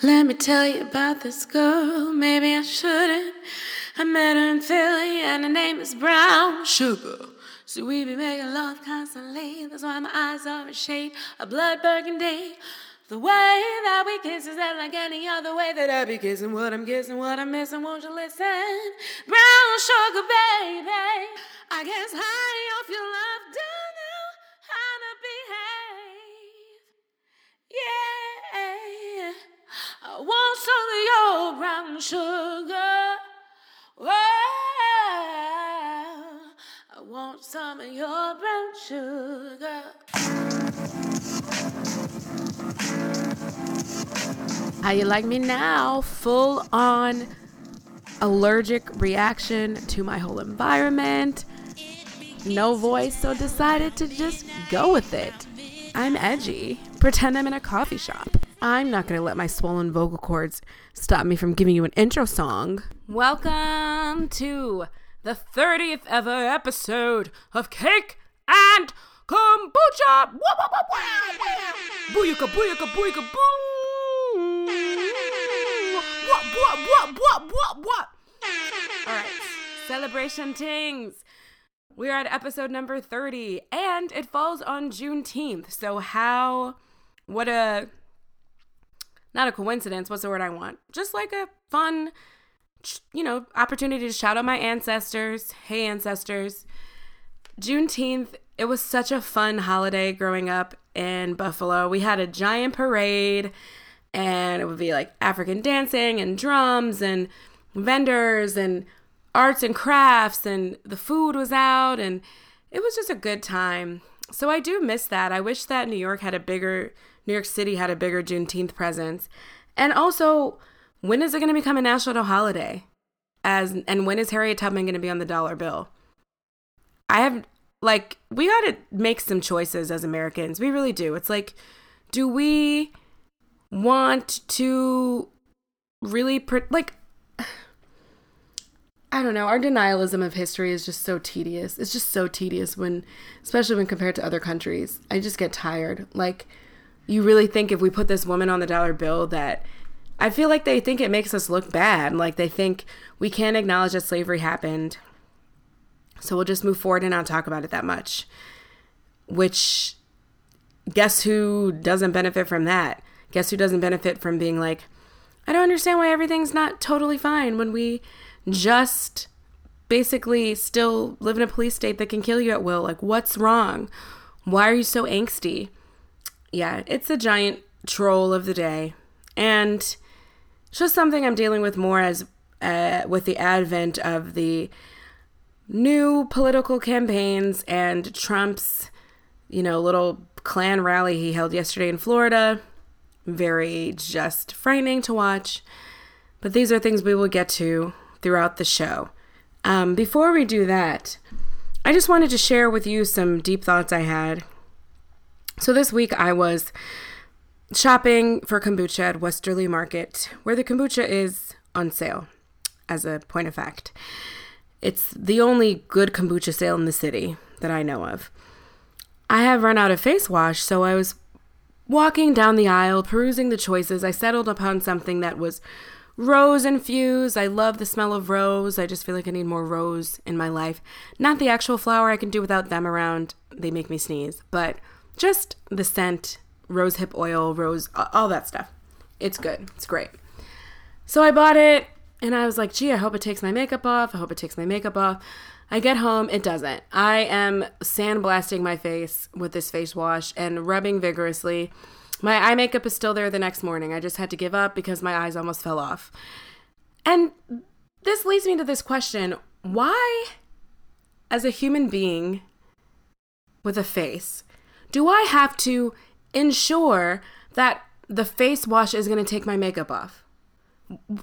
Let me tell you about this girl. Maybe I shouldn't. I met her in Philly, and her name is Brown Sugar. So we be making love constantly. That's why my eyes are a shade of blood burgundy. The way that we kiss is not like any other way that I be kissing. What I'm kissing, what I'm missing. Won't you listen? Brown sugar, baby. I guess high off your love, don't know how to behave. Yeah. I want some of your brown sugar. Whoa. I want some of your brown sugar. How you like me now? Full on allergic reaction to my whole environment. No voice, so decided to just go with it. I'm edgy. Pretend I'm in a coffee shop. I'm not going to let my swollen vocal cords stop me from giving you an intro song. Welcome to the 30th ever episode of Cake and Kombucha. Booyaka, booyaka, booyaka, boom. What, what, what, what, what, what? All right, celebration tings. We are at episode number 30, and it falls on Juneteenth. So, how, what a, not a coincidence, what's the word I want? Just like a fun, you know, opportunity to shout out my ancestors. Hey, ancestors. Juneteenth, it was such a fun holiday growing up in Buffalo. We had a giant parade, and it would be like African dancing and drums and vendors and arts and crafts, and the food was out, and it was just a good time. So I do miss that. I wish that New York had a bigger, New York City had a bigger Juneteenth presence. And also, when is it going to become a national holiday? As and when is Harriet Tubman going to be on the dollar bill? I have like we got to make some choices as Americans. We really do. It's like do we want to really like I don't know. Our denialism of history is just so tedious. It's just so tedious when, especially when compared to other countries. I just get tired. Like, you really think if we put this woman on the dollar bill that I feel like they think it makes us look bad. Like, they think we can't acknowledge that slavery happened. So we'll just move forward and not talk about it that much. Which, guess who doesn't benefit from that? Guess who doesn't benefit from being like, I don't understand why everything's not totally fine when we just basically still live in a police state that can kill you at will. Like, what's wrong? Why are you so angsty? Yeah, it's a giant troll of the day. And just something I'm dealing with more as uh, with the advent of the new political campaigns and Trump's, you know, little Klan rally he held yesterday in Florida. Very just frightening to watch. But these are things we will get to throughout the show. Um, before we do that, I just wanted to share with you some deep thoughts I had. So this week I was shopping for kombucha at Westerly Market, where the kombucha is on sale, as a point of fact. It's the only good kombucha sale in the city that I know of. I have run out of face wash, so I was walking down the aisle, perusing the choices. I settled upon something that was rose infused. I love the smell of rose. I just feel like I need more rose in my life. Not the actual flower, I can do without them around. They make me sneeze, but just the scent, rose hip oil, rose, all that stuff. It's good. It's great. So I bought it and I was like, gee, I hope it takes my makeup off. I hope it takes my makeup off. I get home, it doesn't. I am sandblasting my face with this face wash and rubbing vigorously. My eye makeup is still there the next morning. I just had to give up because my eyes almost fell off. And this leads me to this question why, as a human being with a face, do I have to ensure that the face wash is going to take my makeup off?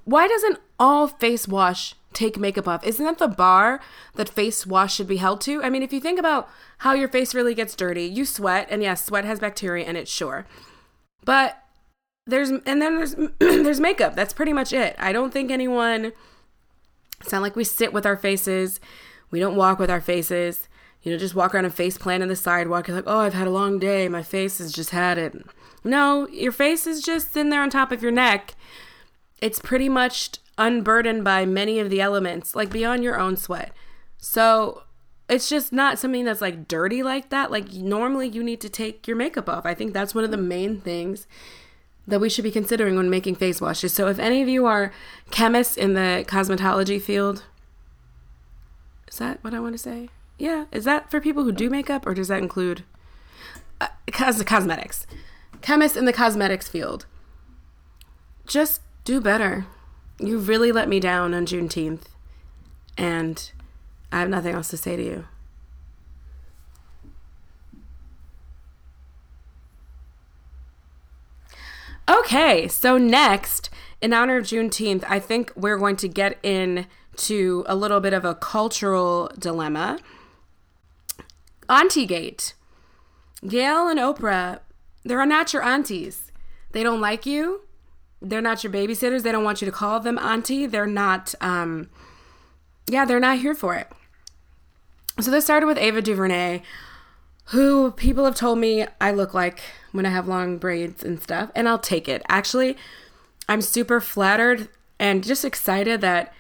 Why doesn't all face wash take makeup off? Isn't that the bar that face wash should be held to? I mean, if you think about how your face really gets dirty, you sweat, and yes, sweat has bacteria in it, sure. But there's and then there's there's makeup. That's pretty much it. I don't think anyone sound like we sit with our faces. We don't walk with our faces. You know, just walk around and face plant on the sidewalk. You're like, oh, I've had a long day. My face has just had it. No, your face is just in there on top of your neck. It's pretty much unburdened by many of the elements, like beyond your own sweat. So it's just not something that's like dirty like that. Like normally you need to take your makeup off. I think that's one of the main things that we should be considering when making face washes. So if any of you are chemists in the cosmetology field, is that what I want to say? Yeah, is that for people who do makeup or does that include uh, cos- cosmetics? Chemists in the cosmetics field. Just do better. You really let me down on Juneteenth, and I have nothing else to say to you. Okay, so next, in honor of Juneteenth, I think we're going to get into a little bit of a cultural dilemma. Auntie Gate. Gayle and Oprah, they're not your aunties. They don't like you. They're not your babysitters. They don't want you to call them auntie. They're not, um, yeah, they're not here for it. So this started with Ava DuVernay, who people have told me I look like when I have long braids and stuff, and I'll take it. Actually, I'm super flattered and just excited that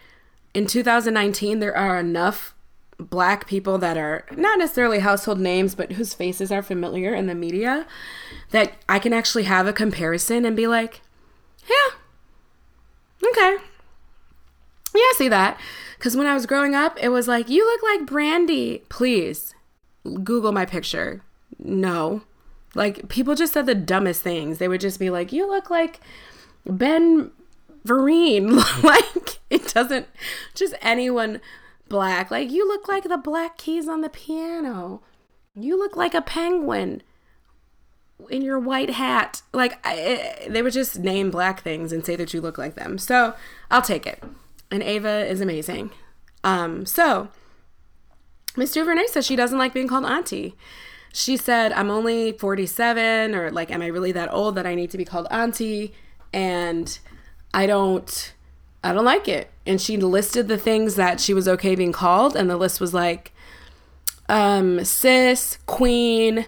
in 2019 there are enough black people that are not necessarily household names, but whose faces are familiar in the media that I can actually have a comparison and be like, yeah, okay. Yeah, I see that. Because when I was growing up, it was like, you look like Brandy. Please, Google my picture. No. Like, people just said the dumbest things. They would just be like, you look like Ben Vereen. like, it doesn't, just anyone black. Like, you look like the black keys on the piano. You look like a penguin in your white hat. Like, I, they would just name black things and say that you look like them. So I'll take it. And Ava is amazing. Um, so Miss DuVernay says she doesn't like being called auntie. She said, I'm only 47, or like, am I really that old that I need to be called auntie? And I don't I don't like it. And she listed the things that she was okay being called, and the list was like um, sis, queen,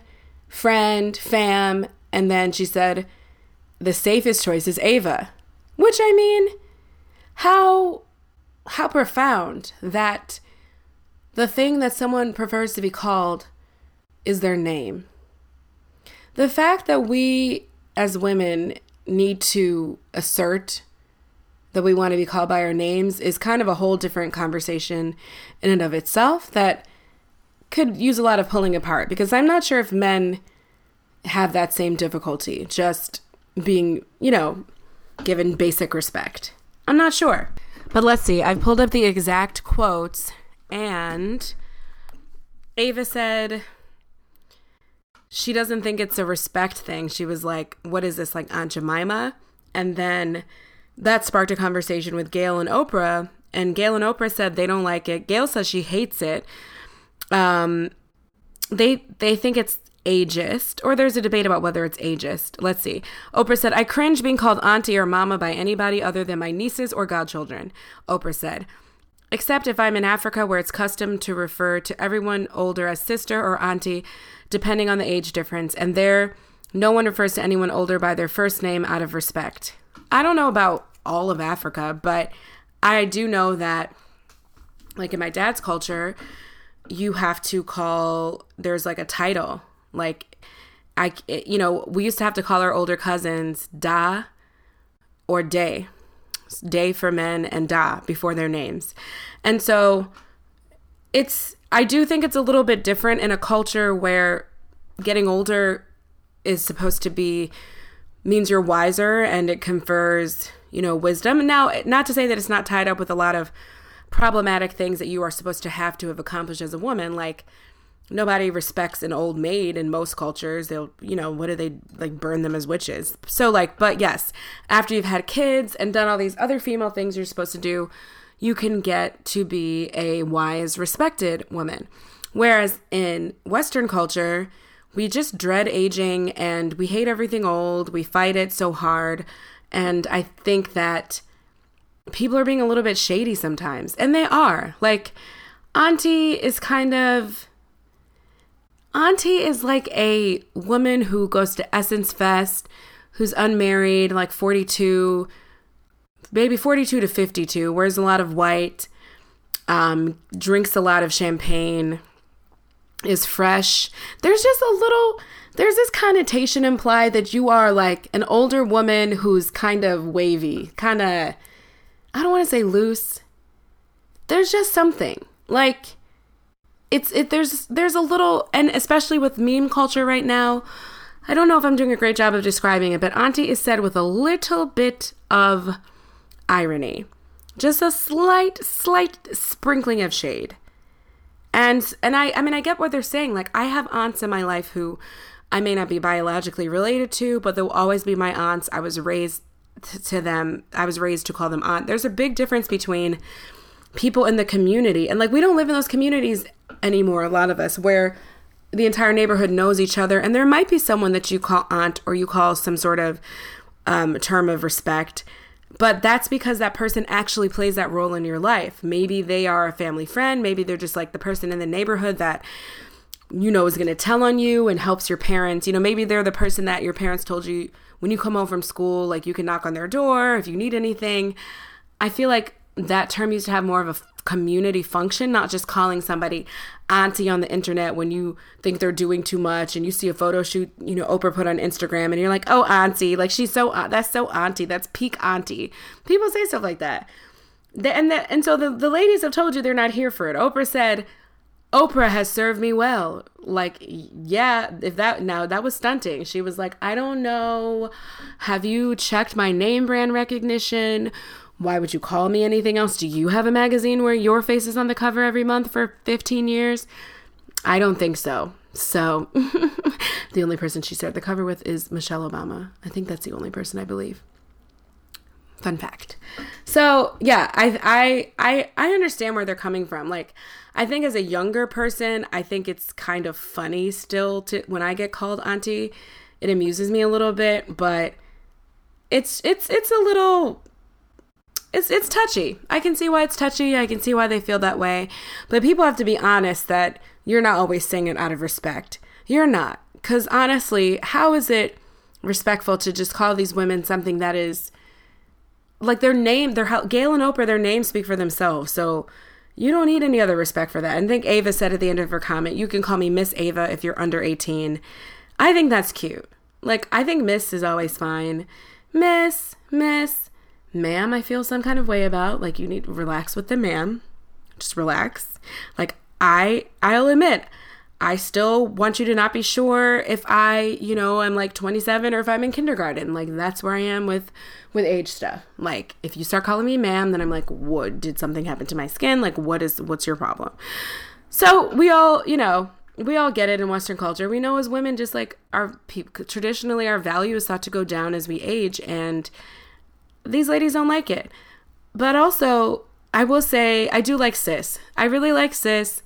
friend, fam, and then she said the safest choice is Ava. Which I mean, how how profound that the thing that someone prefers to be called is their name. The fact that we as women need to assert that we want to be called by our names is kind of a whole different conversation in and of itself that could use a lot of pulling apart because I'm not sure if men have that same difficulty just being, you know, given basic respect. I'm not sure. But let's see. I've pulled up the exact quotes and Ava said she doesn't think it's a respect thing. She was like, What is this, like Aunt Jemima? And then that sparked a conversation with Gayle and Oprah. And Gayle and Oprah said they don't like it. Gayle says she hates it. Um, they they think it's ageist, or there's a debate about whether it's ageist. Let's see. Oprah said, "I cringe being called auntie or mama by anybody other than my nieces or godchildren." Oprah said. Except if I'm in Africa where it's custom to refer to everyone older as sister or auntie, depending on the age difference, and there no one refers to anyone older by their first name out of respect. I don't know about all of Africa, but I do know that, like in my dad's culture, you have to call, there's like a title. Like, I, you know, we used to have to call our older cousins Da or Day. Day for men and Da before their names. And so it's, I do think it's a little bit different in a culture where getting older is supposed to be means you're wiser and it confers, you know, wisdom. Now, not to say that it's not tied up with a lot of problematic things that you are supposed to have to have accomplished as a woman, like nobody respects an old maid in most cultures. They'll, you know, what do they like burn them as witches? So like, but yes, after you've had kids and done all these other female things you're supposed to do, you can get to be a wise, respected woman. Whereas in Western culture, we just dread aging and we hate everything old. We fight it so hard. And I think that people are being a little bit shady sometimes. And they are. Like, Auntie is kind of. Auntie is like a woman who goes to Essence Fest, who's unmarried, like 42, maybe 42 to 52, wears a lot of white, um, drinks a lot of champagne, is fresh. There's just a little, there's this connotation implied that you are like an older woman who's kind of wavy, kind of, I don't want to say loose. There's just something. Like it's it there's there's a little and especially with meme culture right now i don't know if i'm doing a great job of describing it but auntie is said with a little bit of irony. Just a slight slight sprinkling of shade. And and i i mean i get what they're saying. Like i have aunts in my life who i may not be biologically related to but they'll always be my aunts i was raised to them i was raised to call them aunt there's a big difference between people in the community and like we don't live in those communities anymore, a lot of us, where the entire neighborhood knows each other. And there might be someone that you call aunt or you call some sort of um, term of respect. But that's because that person actually plays that role in your life. Maybe they are a family friend. Maybe they're just like the person in the neighborhood that you know is going to tell on you and helps your parents. You know, maybe they're the person that your parents told you when you come home from school, like you can knock on their door if you need anything. I feel like that term used to have more of a community function, not just calling somebody auntie on the internet when you think they're doing too much and you see a photo shoot, you know, Oprah put on Instagram and you're like, oh, auntie, like she's so, uh, that's so auntie, that's peak auntie. People say stuff like that. and, the, and so the, the ladies have told you they're not here for it. Oprah said, Oprah has served me well. Like, yeah, if that now that was stunting. She was like, I don't know. Have you checked my name brand recognition? Why would you call me anything else? Do you have a magazine where your face is on the cover every month for 15 years? I don't think so. So, the only person she shared the cover with is Michelle Obama. I think that's the only person I believe. Fun fact. So, yeah, I I I I understand where they're coming from. Like, I think as a younger person, I think it's kind of funny still to when I get called auntie. It amuses me a little bit, but it's it's it's a little it's it's touchy. I can see why it's touchy. I can see why they feel that way. But people have to be honest that you're not always saying it out of respect. You're not. Cuz honestly, how is it respectful to just call these women something that is like their name, their Gayle and Oprah, their names speak for themselves. So you don't need any other respect for that. And I think Ava said at the end of her comment, you can call me Miss Ava if you're under 18. I think that's cute. Like, I think Miss is always fine. Miss, Miss, ma'am, I feel some kind of way about. Like, you need to relax with the ma'am. Just relax. Like, I, I'll admit, I still want you to not be sure if I, you know, I'm like 27 or if I'm in kindergarten. Like that's where I am with with age stuff. Like if you start calling me ma'am, then I'm like, "What did something happen to my skin? Like what is what's your problem?" So, we all, you know, we all get it in western culture. We know as women just like our traditionally our value is thought to go down as we age and these ladies don't like it. But also, I will say I do like sis. I really like sis.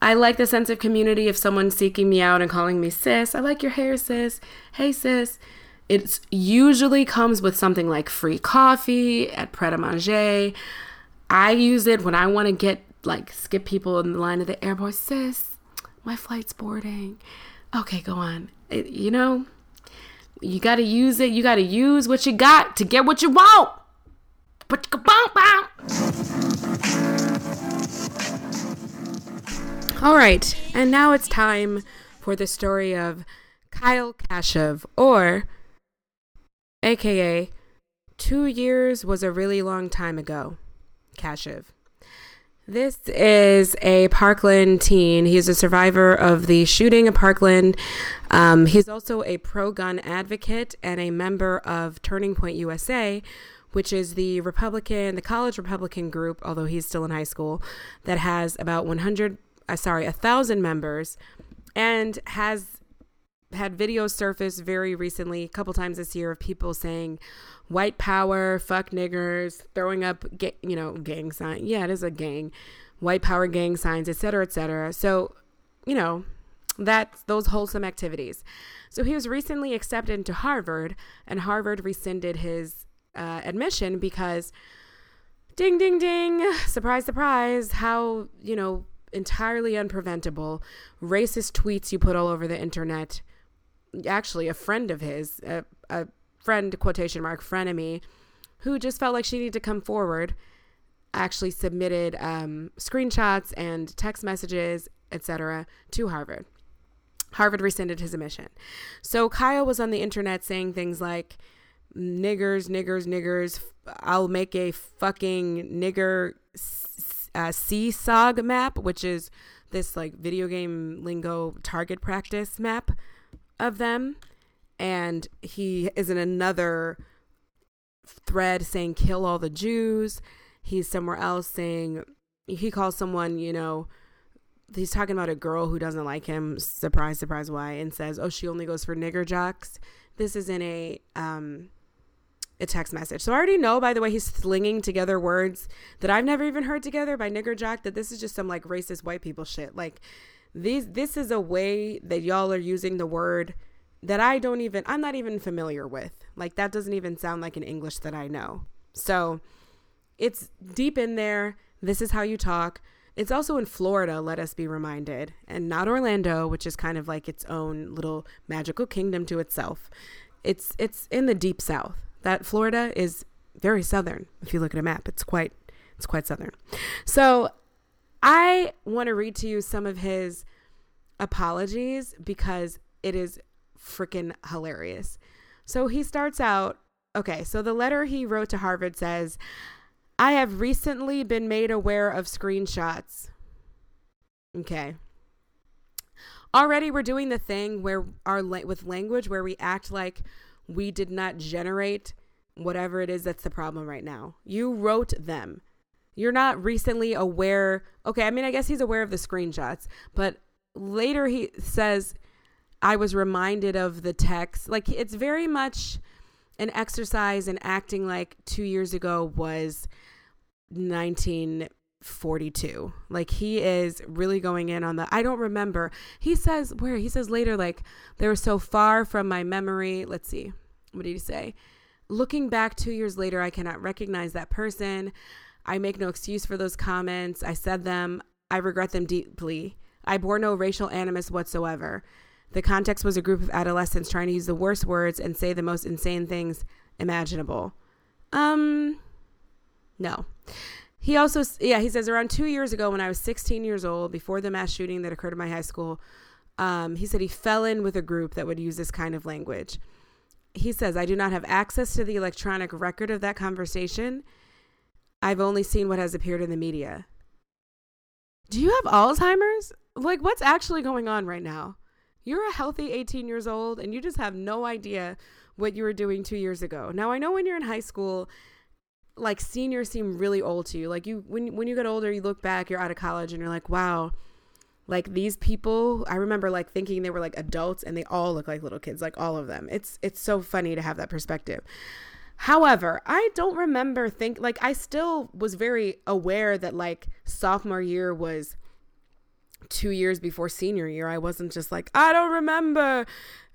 I like the sense of community of someone seeking me out and calling me sis. I like your hair, sis. Hey, sis. It usually comes with something like free coffee at Pret a Manger. I use it when I want to get like skip people in the line of the airport. Sis, my flight's boarding. Okay, go on. It, you know, you got to use it. You got to use what you got to get what you want. All right, and now it's time for the story of Kyle Kashuv, or AKA, two years was a really long time ago. Kashuv. This is a Parkland teen. He's a survivor of the shooting of Parkland. Um, he's also a pro gun advocate and a member of Turning Point USA, which is the Republican, the college Republican group, although he's still in high school, that has about 100, uh, sorry, a thousand members and has had videos surface very recently, a couple times this year, of people saying, white power, fuck niggers, throwing up, ga- you know, gang sign. Yeah, it is a gang, white power gang signs, etc., etc. So, you know, that's those wholesome activities. So he was recently accepted into Harvard, and Harvard rescinded his uh, admission because, ding, ding, ding, surprise, surprise, how you know entirely unpreventable, racist tweets you put all over the internet. Actually, a friend of his, a, a friend, quotation mark, frenemy, who just felt like she needed to come forward, actually submitted um, screenshots and text messages, etc., to Harvard. Harvard rescinded his admission. So Kyle was on the internet saying things like, niggers, niggers, niggers. I'll make a fucking nigger uh, CSGO map, which is this like video game lingo target practice map of them. And he is in another thread saying, kill all the Jews. He's somewhere else saying, he calls someone, you know, he's talking about a girl who doesn't like him. Surprise, surprise, why? And says, oh, she only goes for nigger jocks. This is in a, um, a text message. So I already know, by the way, he's slinging together words that I've never even heard together by nigger jock, that this is just some like racist white people shit. Like these, this is a way that y'all are using the word that I don't even, I'm not even familiar with. Like that doesn't even sound like an English that I know. So it's deep in there. This is how you talk. It's also in Florida, let us be reminded, and not Orlando, which is kind of like its own little magical kingdom to itself. It's it's in the deep south that Florida is very southern. If you look at a map, it's quite it's quite southern. So I want to read to you some of his apologies because it is freaking hilarious. So he starts out okay, so the letter he wrote to Harvard says, I have recently been made aware of screenshots. Okay. Already we're doing the thing where our with language where we act like we did not generate whatever it is that's the problem right now. You wrote them. You're not recently aware. Okay, I mean, I guess he's aware of the screenshots, but later he says, I was reminded of the text. Like, it's very much an exercise in acting like two years ago was 1942. Like, he is really going in on the. I don't remember. He says, where? He says later, like, they were so far from my memory. Let's see. What did he say? Looking back two years later, I cannot recognize that person. I make no excuse for those comments. I said them. I regret them deeply. I bore no racial animus whatsoever. The context was a group of adolescents trying to use the worst words and say the most insane things imaginable. Um, no. He also, yeah, he says around two years ago when I was 16 years old, before the mass shooting that occurred in my high school, um, he said he fell in with a group that would use this kind of language he says, I do not have access to the electronic record of that conversation. I've only seen what has appeared in the media. Do you have Alzheimer's? Like, what's actually going on right now? You're a healthy 18 years old and you just have no idea what you were doing two years ago. Now, I know when you're in high school, like seniors seem really old to you. Like you, when when you get older, you look back, you're out of college, and you're like, wow, like these people i remember like thinking they were like adults and they all look like little kids like all of them. It's it's so funny to have that perspective. However i don't remember think like i still was very aware that like sophomore year was two years before senior year. I wasn't just like i don't remember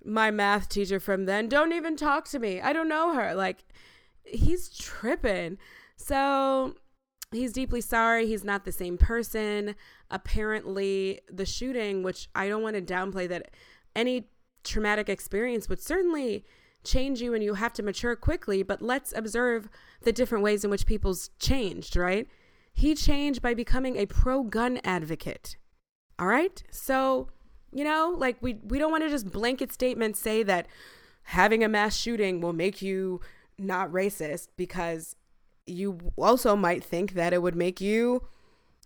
my math teacher from then. Don't even talk to me. I don't know her. Like he's tripping so he's deeply sorry. He's not the same person. Apparently, the shooting, which I don't want to downplay that any traumatic experience would certainly change you and you have to mature quickly, but let's observe the different ways in which people's changed, right? He changed by becoming a pro gun advocate. All right? So, you know, like we we don't want to just blanket statements say that having a mass shooting will make you not racist because you also might think that it would make you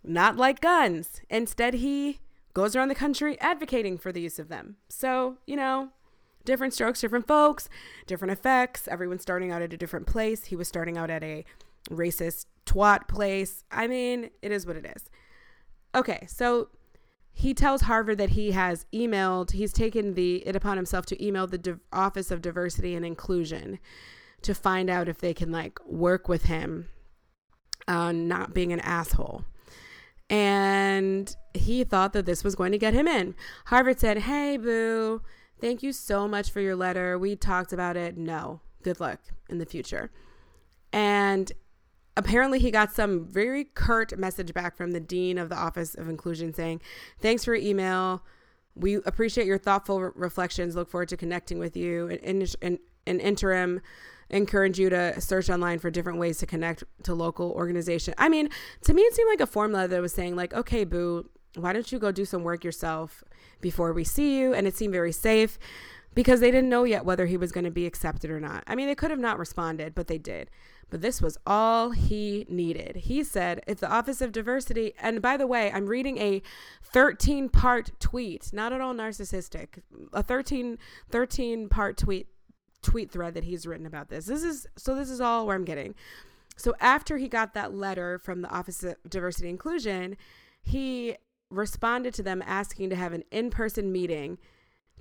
not like guns. Instead, he goes around the country advocating for the use of them. So, you know, different strokes, different folks, different effects. Everyone's starting out at a different place. He was starting out at a racist twat place. I mean, it is what it is. Okay, so he tells Harvard that he has emailed, he's taken the it upon himself to email the Office of Diversity and Inclusion to find out if they can like work with him on not being an asshole. And he thought that this was going to get him in. Harvard said, Hey, boo, thank you so much for your letter. We talked about it. No, good luck in the future. And apparently he got some very curt message back from the dean of the office of inclusion saying thanks for your email we appreciate your thoughtful re- reflections look forward to connecting with you in, in, in, in interim encourage you to search online for different ways to connect to local organization. I mean to me it seemed like a formula that was saying like okay boo why don't you go do some work yourself before we see you? And it seemed very safe because they didn't know yet whether he was going to be accepted or not. I mean they could have not responded but they did. But this was all he needed. He said, if the Office of Diversity, and by the way, I'm reading a 13 part tweet, not at all narcissistic, a 13, 13 part tweet tweet thread that he's written about this. This is so this is all where I'm getting. So after he got that letter from the Office of Diversity Inclusion, he responded to them asking to have an in-person meeting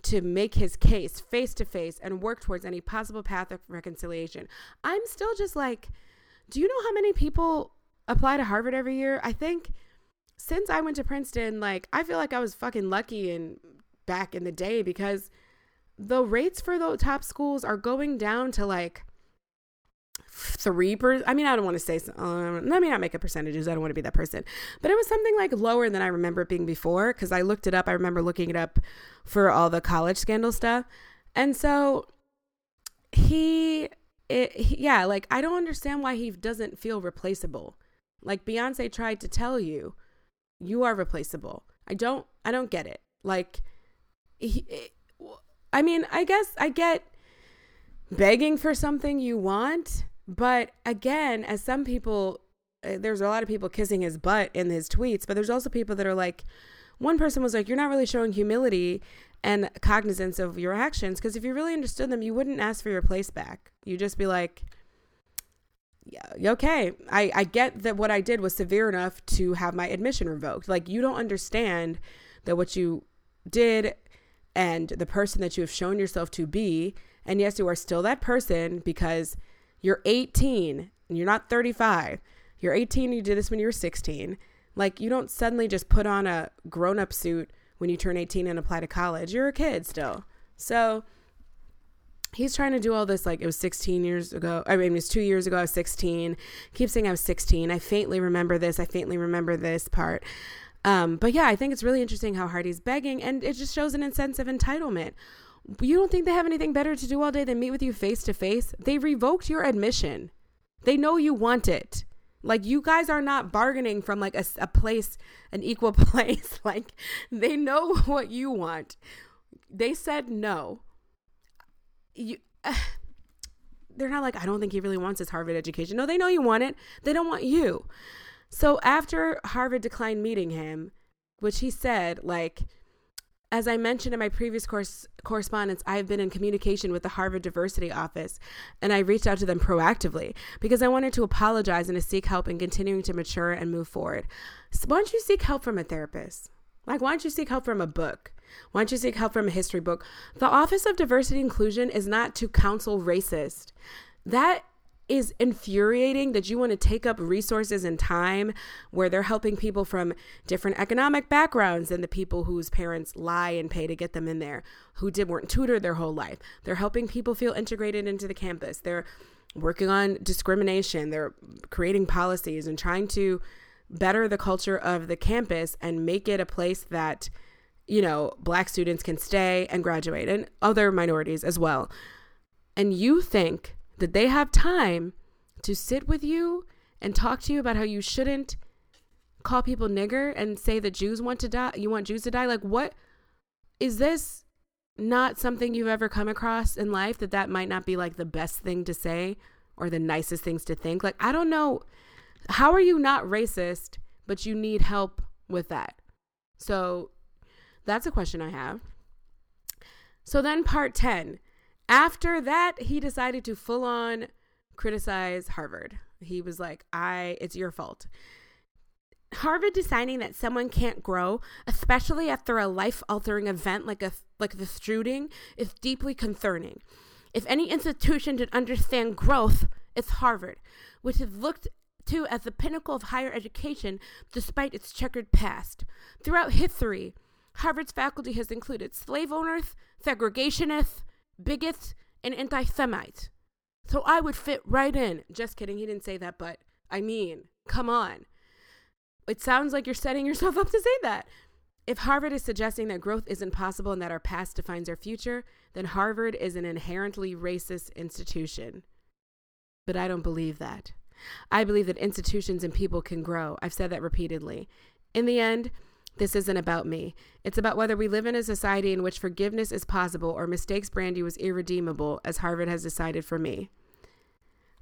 to make his case face to face and work towards any possible path of reconciliation. I'm still just like, do you know how many people apply to Harvard every year? I think since I went to Princeton, like I feel like I was fucking lucky and back in the day because the rates for the top schools are going down to like three per i mean i don't want to say um, let me not make a percentages i don't want to be that person but it was something like lower than i remember it being before because i looked it up i remember looking it up for all the college scandal stuff and so he, it, he yeah like i don't understand why he doesn't feel replaceable. Like beyonce tried to tell you you are replaceable. I don't i don't get it. Like he, i mean i guess i get begging for something you want but again, as some people, uh, there's a lot of people kissing his butt in his tweets, but there's also people that are like, one person was like, You're not really showing humility and cognizance of your actions because if you really understood them, you wouldn't ask for your place back. You'd just be like, yeah, okay. I, I get that what I did was severe enough to have my admission revoked. Like, you don't understand that what you did and the person that you have shown yourself to be, and yes, you are still that person because you're 18 and you're not 35. You're 18 you did this when you were 16. Like you don't suddenly just put on a grown-up suit when you turn 18 and apply to college. You're a kid still. So he's trying to do all this like it was 16 years ago. I mean, it was 2 years ago I was 16. Keep saying I was 16. I faintly remember this. I faintly remember this part. Um, but yeah, I think it's really interesting how hard he's begging, and it just shows an sense of entitlement. You don't think they have anything better to do all day than meet with you face to face? They revoked your admission. They know you want it. Like you guys are not bargaining from like a, a place, an equal place. like they know what you want. They said no. You. Uh, they're not like I don't think he really wants his Harvard education. No, they know you want it. They don't want you. So after Harvard declined meeting him, which he said like as I mentioned in my previous course correspondence, I have been in communication with the Harvard Diversity Office, and I reached out to them proactively because I wanted to apologize and to seek help in continuing to mature and move forward. So why don't you seek help from a therapist? Like, why don't you seek help from a book? Why don't you seek help from a history book? The Office of Diversity Inclusion is not to counsel racist. That is infuriating that you want to take up resources and time where they're helping people from different economic backgrounds than the people whose parents lie and pay to get them in there, who did weren't tutored their whole life. They're helping people feel integrated into the campus. They're working on discrimination. They're creating policies and trying to better the culture of the campus and make it a place that you know black students can stay and graduate and other minorities as well. And you think that they have time to sit with you and talk to you about how you shouldn't call people nigger and say that Jews want to die, you want Jews to die. Like, what is this not something you've ever come across in life that that might not be like the best thing to say or the nicest things to think? Like, I don't know. How are you not racist, but you need help with that? So, that's a question I have. So, then part 10 after that, he decided to full on criticize Harvard. He was like, I, it's your fault. Harvard deciding that someone can't grow, especially after a life altering event like a like the shooting, is deeply concerning. If any institution should understand growth, it's Harvard, which is looked to as the pinnacle of higher education despite its checkered past. Throughout history, Harvard's faculty has included slave owners, segregationists, bigots, and anti Semites. So I would fit right in. Just kidding, he didn't say that, but I mean, come on. It sounds like you're setting yourself up to say that. If Harvard is suggesting that growth isn't possible and that our past defines our future, then Harvard is an inherently racist institution. But I don't believe that. I believe that institutions and people can grow. I've said that repeatedly. In the end, this isn't about me. It's about whether we live in a society in which forgiveness is possible or mistakes brand you as irredeemable, as Harvard has decided for me.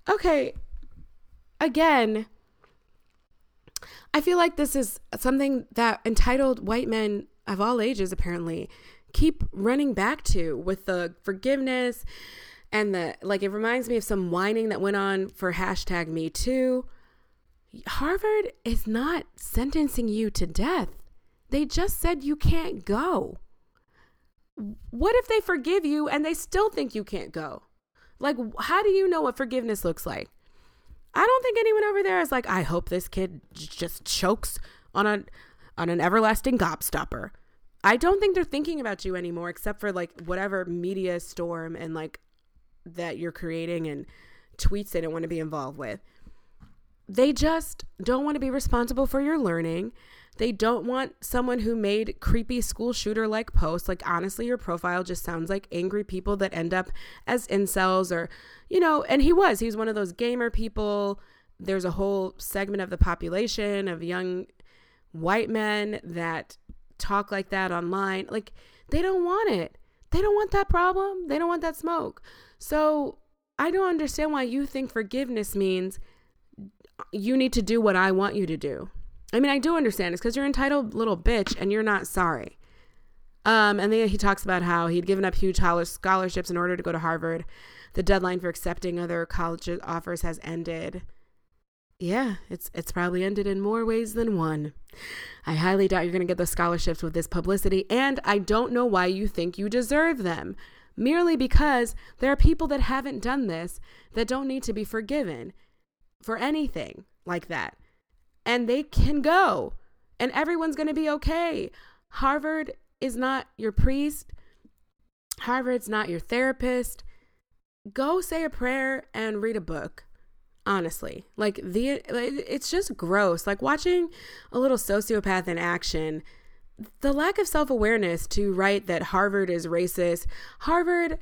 Okay, again, I feel like this is something that entitled white men of all ages apparently keep running back to with the forgiveness and the like it reminds me of some whining that went on for hashtag me too harvard is not sentencing you to death they just said you can't go what if they forgive you and they still think you can't go like how do you know what forgiveness looks like I don't think anyone over there is like, I hope this kid j- just chokes on a on an everlasting gobstopper. I don't think they're thinking about you anymore, except for like whatever media storm and like that you're creating and tweets they don't want to be involved with. They just don't want to be responsible for your learning. They don't want someone who made creepy school shooter like posts. Like, honestly, your profile just sounds like angry people that end up as incels or, you know, and he was. He was one of those gamer people. There's a whole segment of the population of young white men that talk like that online. Like, they don't want it. They don't want that problem. They don't want that smoke. So, I don't understand why you think forgiveness means you need to do what I want you to do. I mean, I do understand. It's because you're entitled little bitch and you're not sorry. Um, and then he talks about how he'd given up huge scholarships in order to go to Harvard. The deadline for accepting other college offers has ended. Yeah, it's it's probably ended in more ways than one. I highly doubt you're going to get the scholarships with this publicity, and I don't know why you think you deserve them. Merely because there are people that haven't done this that don't need to be forgiven for anything like that and they can go and everyone's going to be okay. Harvard is not your priest. Harvard's not your therapist. Go say a prayer and read a book. Honestly, like the it's just gross. Like watching a little sociopath in action. The lack of self-awareness to write that Harvard is racist. Harvard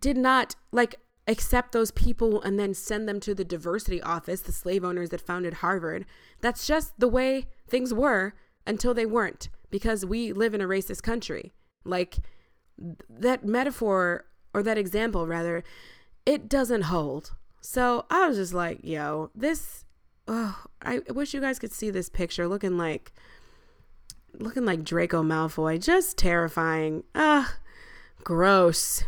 did not like accept those people and then send them to the diversity office, the slave owners that founded Harvard. That's just the way things were until they weren't, because we live in a racist country. Like that metaphor or that example, rather, it doesn't hold. So I was just like, yo, this, oh, I wish you guys could see this picture looking like, looking like Draco Malfoy. Just terrifying. Ugh, gross.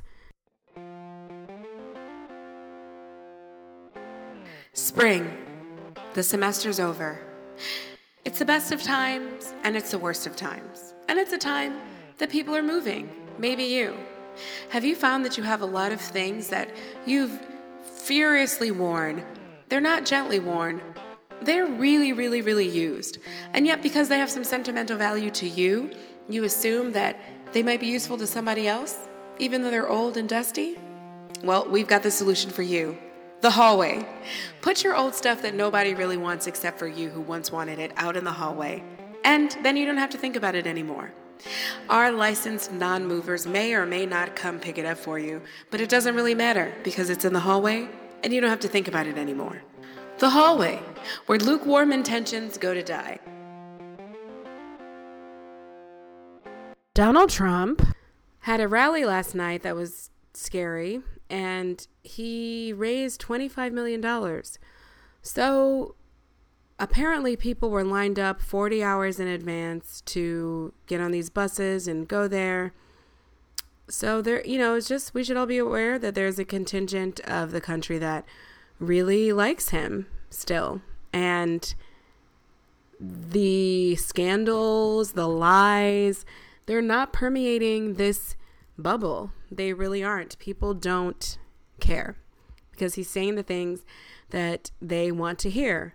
Spring. The semester's over. It's the best of times and it's the worst of times. And it's a time that people are moving. Maybe you. Have you found that you have a lot of things that you've furiously worn? They're not gently worn. They're really, really, really used. And yet, because they have some sentimental value to you, you assume that they might be useful to somebody else, even though they're old and dusty? Well, we've got the solution for you. The hallway. Put your old stuff that nobody really wants except for you who once wanted it out in the hallway. And then you don't have to think about it anymore. Our licensed non movers may or may not come pick it up for you, but it doesn't really matter because it's in the hallway and you don't have to think about it anymore. The hallway, where lukewarm intentions go to die. Donald Trump had a rally last night that was scary and he raised $25 million. So apparently, people were lined up 40 hours in advance to get on these buses and go there. So there, you know, it's just we should all be aware that there's a contingent of the country that really likes him still. And the scandals, the lies, they're not permeating this bubble. They really aren't. People don't care because he's saying the things that they want to hear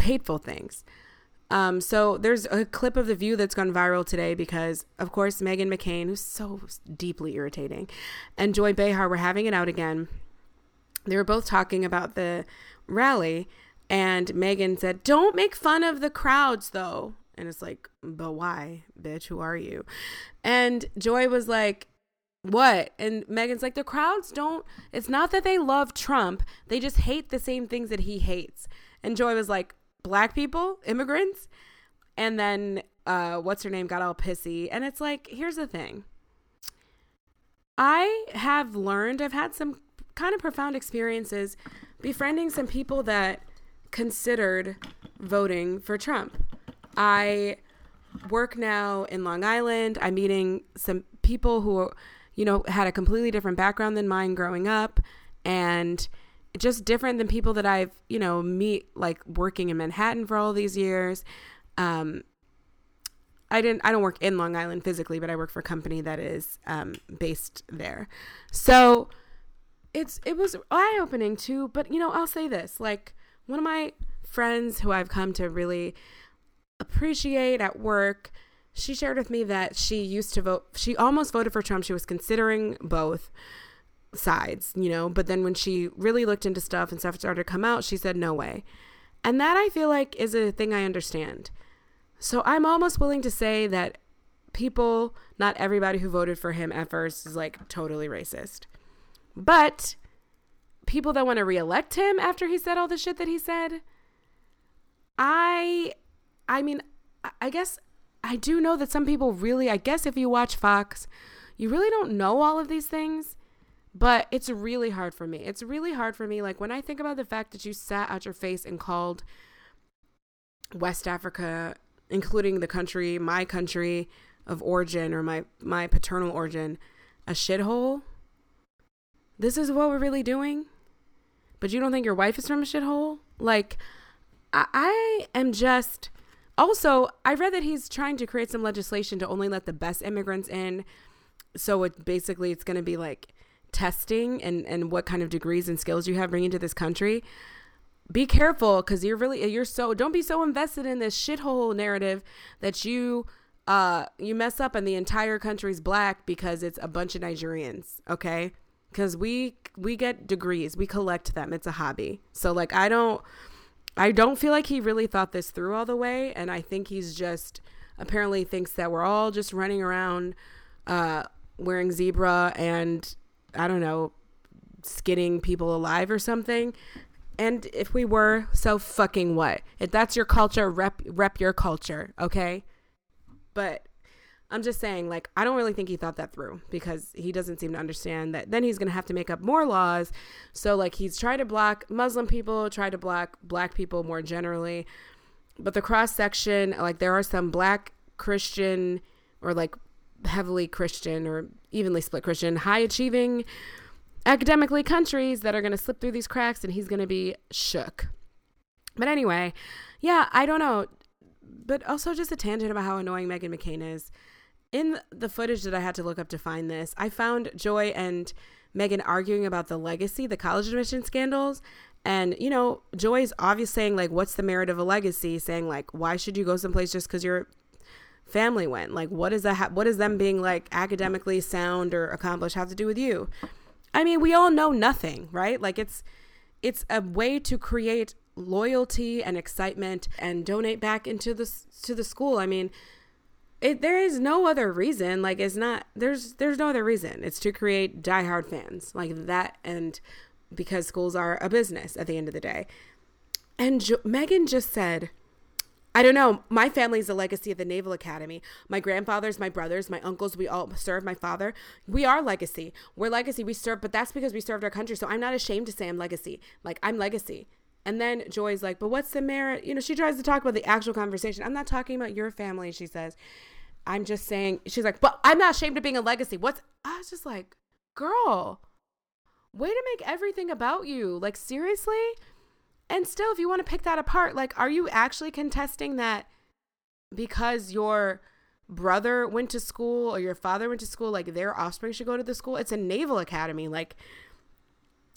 hateful things. Um, so there's a clip of The View that's gone viral today because, of course, Meghan McCain, who's so deeply irritating, and Joy Behar were having it out again. They were both talking about the rally. And Megan said, Don't make fun of the crowds though. And it's like, But why, bitch? Who are you? And Joy was like, What? And Meghan's like, The crowds don't, it's not that they love Trump, they just hate the same things that he hates. And Joy was like, Black people, immigrants. And then, uh, what's her name got all pissy. And it's like, here's the thing I have learned, I've had some kind of profound experiences befriending some people that considered voting for Trump. I work now in Long Island. I'm meeting some people who, you know, had a completely different background than mine growing up and just different than people that I've, you know, meet like working in Manhattan for all these years. Um, I didn't I don't work in Long Island physically, but I work for a company that is um, based there. So it's it was eye opening too. But you know, I'll say this: like one of my friends who I've come to really appreciate at work, she shared with me that she used to vote. She almost voted for Trump. She was considering both sides, you know. But then when she really looked into stuff and stuff started to come out, she said no way. And that I feel like is a thing I understand so I'm almost willing to say that people, not everybody who voted for him at first is like totally racist. But people that want to reelect him after he said all the shit that he said, I I mean, I guess I do know that some people really, I guess if you watch Fox, you really don't know all of these things. But it's really hard for me. It's really hard for me. Like when I think about the fact that you sat out your face and called West Africa including the country, my country of origin or my my paternal origin, a shithole. This is what we're really doing. But you don't think your wife is from a shithole? Like, I, I am just. Also, I read that he's trying to create some legislation to only let the best immigrants in. So it basically it's going to be like testing and and what kind of degrees and skills you have bringing to this country be careful because you're really you're so don't be so invested in this shithole narrative that you uh you mess up and the entire country's black because it's a bunch of Nigerians, okay? Cuz we we get degrees, we collect them. It's a hobby. So like I don't I don't feel like he really thought this through all the way and I think he's just apparently thinks that we're all just running around uh wearing zebra and I don't know skinning people alive or something and if we were, so fucking what? If that's your culture, rep rep your culture, okay? But I'm just saying, like, I don't really think he thought that through because he doesn't seem to understand that then he's going to have to make up more laws. So, like, he's trying to block Muslim people, try to block black people more generally. But the cross section, like, there are some black Christian or like heavily Christian or evenly split Christian, high achieving academically countries that are going to slip through these cracks and he's going to be shook. But anyway, yeah, I don't know. But also just a tangent about how annoying Meghan McCain is. In the footage that I had to look up to find this, I found Joy and Meghan arguing about the legacy, the college admission scandals. And, you know, Joy's obviously saying, like, what's the merit of a legacy? Saying, like, why should you go someplace just because your family went? Like, what is that? Ha- them being, like, academically sound or accomplished have to do with you? I mean, we all know nothing, right? Like it's it's a way to create loyalty and excitement and donate back into the to the school. I mean, it, there is no other reason. Like it's not there's there's no other reason. It's to create diehard fans like that, and because schools are a business at the end of the day. And jo- Meghan just said, I don't know. My family's a legacy of the Naval Academy. My grandfathers, my brothers, my uncles, we all serve my father. We are legacy. We're legacy. We serve, but that's because we served our country. So I'm not ashamed to say I'm legacy. Like I'm legacy. And then Joy's like, but what's the merit? You know, she tries to talk about the actual conversation. I'm not talking about your family, she says. I'm just saying, she's like, but I'm not ashamed of being a legacy. What's, I was just like, girl, way to make everything about you. Like, seriously? And still, if you want to pick that apart, like, are you actually contesting that because your brother went to school or your father went to school, like their offspring should go to the school? It's a naval academy. Like,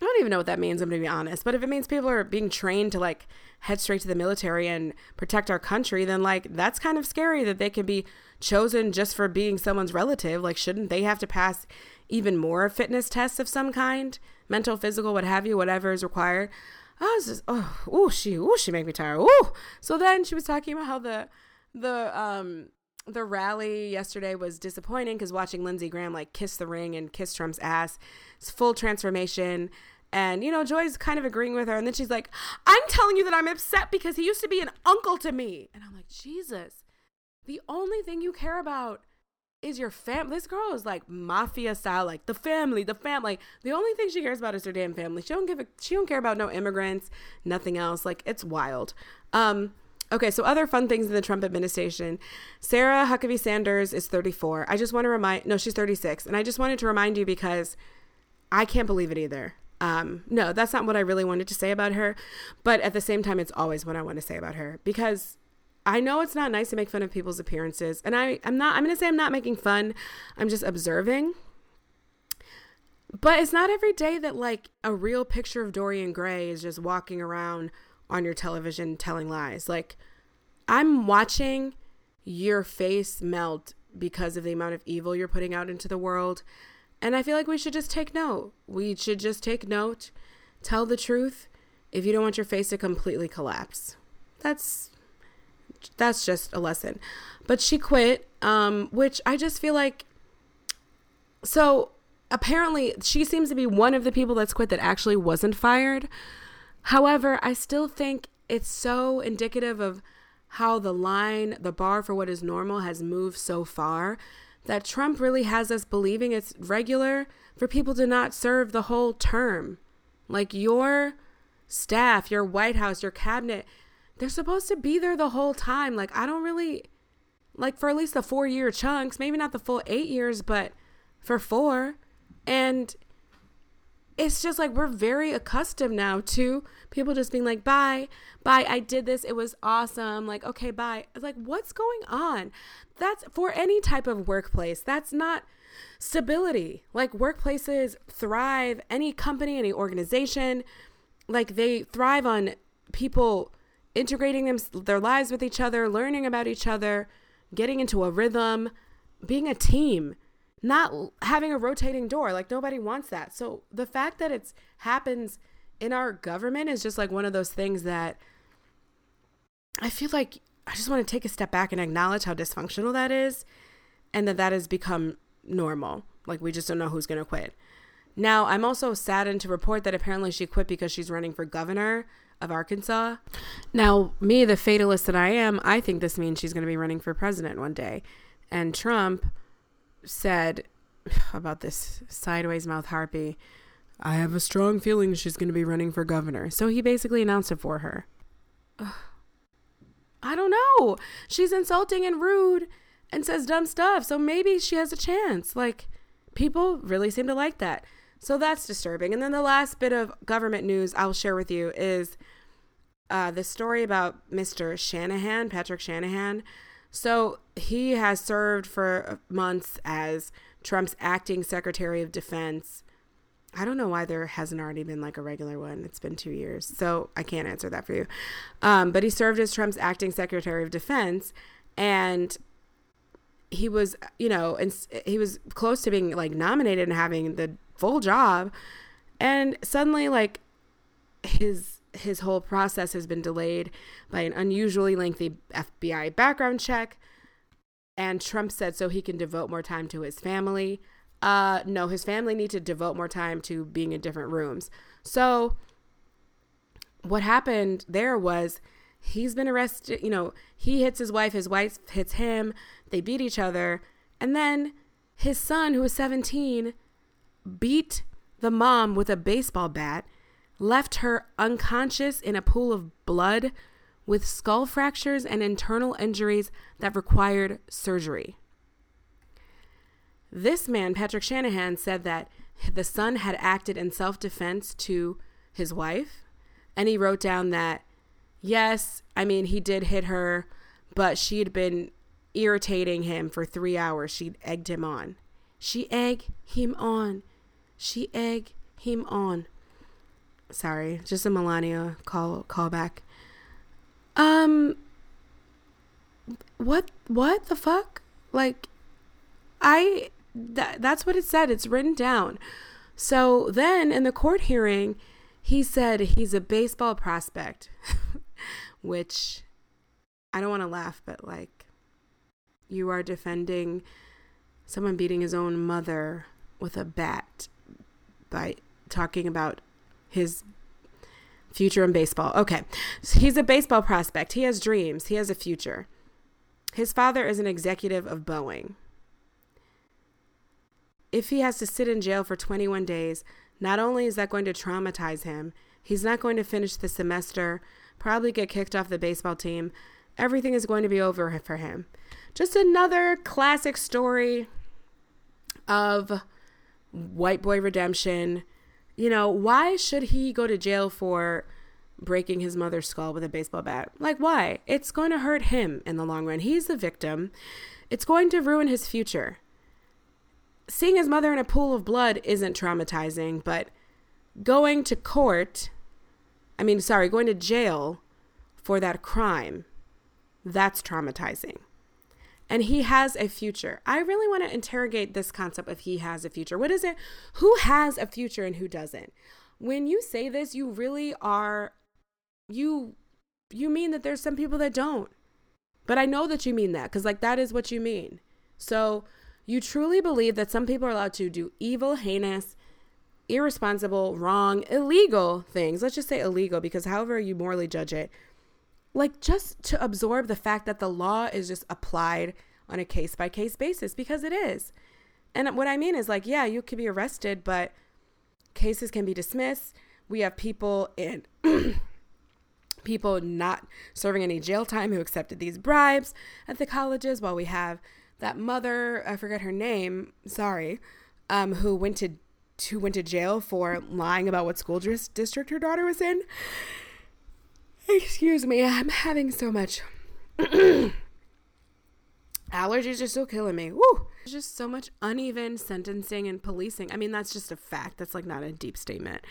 I don't even know what that means, I'm going to be honest. But if it means people are being trained to like head straight to the military and protect our country, then like that's kind of scary that they can be chosen just for being someone's relative. Like, shouldn't they have to pass even more fitness tests of some kind? Mental, physical, what have you, whatever is required. I was just oh oh she oh she made me tired. Oh so then she was talking about how the the um the rally yesterday was disappointing because watching Lindsey Graham like kiss the ring and kiss Trump's ass, it's full transformation. And you know, Joy's kind of agreeing with her, and then she's like, "I'm telling you that I'm upset because he used to be an uncle to me." And I'm like, Jesus, the only thing you care about is your fam. This girl is like mafia style, like the family, the family. The only thing she cares about is her damn family. She don't give a. She don't care about no immigrants, nothing else. Like it's wild. Um, Okay, so other fun things in the Trump administration. Sarah Huckabee Sanders is 34. I just want to remind, no, she's 36. And I just wanted to remind you because I can't believe it either. Um, no, that's not what I really wanted to say about her. But at the same time, it's always what I want to say about her because I know it's not nice to make fun of people's appearances. And I, I'm not, I'm going to say I'm not making fun, I'm just observing. But it's not every day that like a real picture of Dorian Gray is just walking around on your television telling lies. Like, I'm watching your face melt because of the amount of evil you're putting out into the world. And I feel like we should just take note. We should just take note, tell the truth if you don't want your face to completely collapse. That's that's just a lesson. But she quit, um, which I just feel like so apparently she seems to be one of the people that's quit that actually wasn't fired. However, I still think it's so indicative of how the line, the bar for what is normal has moved so far that Trump really has us believing it's regular for people to not serve the whole term. Like your staff, your White House, your cabinet, they're supposed to be there the whole time. Like, I don't really, like, for at least the four year chunks, maybe not the full eight years, but for four. And it's just like we're very accustomed now to people just being like, bye, bye, I did this. It was awesome. Like, okay, bye. It's like, what's going on? That's for any type of workplace. That's not stability. Like, workplaces thrive, any company, any organization, like, they thrive on people integrating them, their lives with each other, learning about each other, getting into a rhythm, being a team not having a rotating door. Like nobody wants that. So the fact that it's happens in our government is just like one of those things that I feel like I just want to take a step back and acknowledge how dysfunctional that is and that that has become normal. Like we just don't know who's going to quit. Now, I'm also saddened to report that apparently she quit because she's running for governor of Arkansas. Now, me, the fatalist that I am, I think this means she's going to be running for president one day. And Trump, said about this sideways mouth harpy, I have a strong feeling she's going to be running for governor. So he basically announced it for her. Ugh. I don't know. She's insulting and rude and says dumb stuff. So maybe she has a chance. Like, people really seem to like that. So that's disturbing. And then the last bit of government news I'll share with you is uh, the story about Mr. Shanahan, Patrick Shanahan. So he has served for months as Trump's acting Secretary of Defense. I don't know why there hasn't already been like a regular one. It's been two years, so I can't answer that for you. Um, but he served as Trump's acting Secretary of Defense, and he was, you know, and he was close to being like nominated and having the full job, and suddenly like his his whole process has been delayed by an unusually lengthy FBI background check. And Trump said so he can devote more time to his family. Uh, no, his family need to devote more time to being in different rooms. So, what happened there was he's been arrested. You know, he hits his wife, his wife hits him, they beat each other. And then his son, who was 17, beat the mom with a baseball bat left her unconscious in a pool of blood with skull fractures and internal injuries that required surgery. This man, Patrick Shanahan, said that the son had acted in self defense to his wife. And he wrote down that, yes, I mean, he did hit her, but she had been irritating him for three hours. She'd egged him on. She egg him on. She egg him on. Sorry, just a Melania call callback. Um what what the fuck? Like I that that's what it said. It's written down. So then in the court hearing, he said he's a baseball prospect, which I don't want to laugh, but like, you are defending someone beating his own mother with a bat by talking about his future in baseball. Okay. So he's a baseball prospect. He has dreams. He has a future. His father is an executive of Boeing. If he has to sit in jail for 21 days, not only is that going to traumatize him, he's not going to finish the semester, probably get kicked off the baseball team. Everything is going to be over for him. Just another classic story of white boy redemption. You know, why should he go to jail for breaking his mother's skull with a baseball bat? Like, why? It's going to hurt him in the long run. He's the victim. It's going to ruin his future. Seeing his mother in a pool of blood isn't traumatizing, but going to court, I mean, sorry, going to jail for that crime, that's traumatizing and he has a future. I really want to interrogate this concept of he has a future. What is it? Who has a future and who doesn't? When you say this, you really are you you mean that there's some people that don't. But I know that you mean that cuz like that is what you mean. So, you truly believe that some people are allowed to do evil, heinous, irresponsible, wrong, illegal things. Let's just say illegal because however you morally judge it, like just to absorb the fact that the law is just applied on a case by case basis because it is. And what I mean is like, yeah, you could be arrested, but cases can be dismissed. We have people in people not serving any jail time who accepted these bribes at the colleges while we have that mother, I forget her name, sorry, um, who went to who went to jail for lying about what school district her daughter was in. Excuse me, I'm having so much. Allergies are still killing me. Woo! There's just so much uneven sentencing and policing. I mean, that's just a fact. That's like not a deep statement.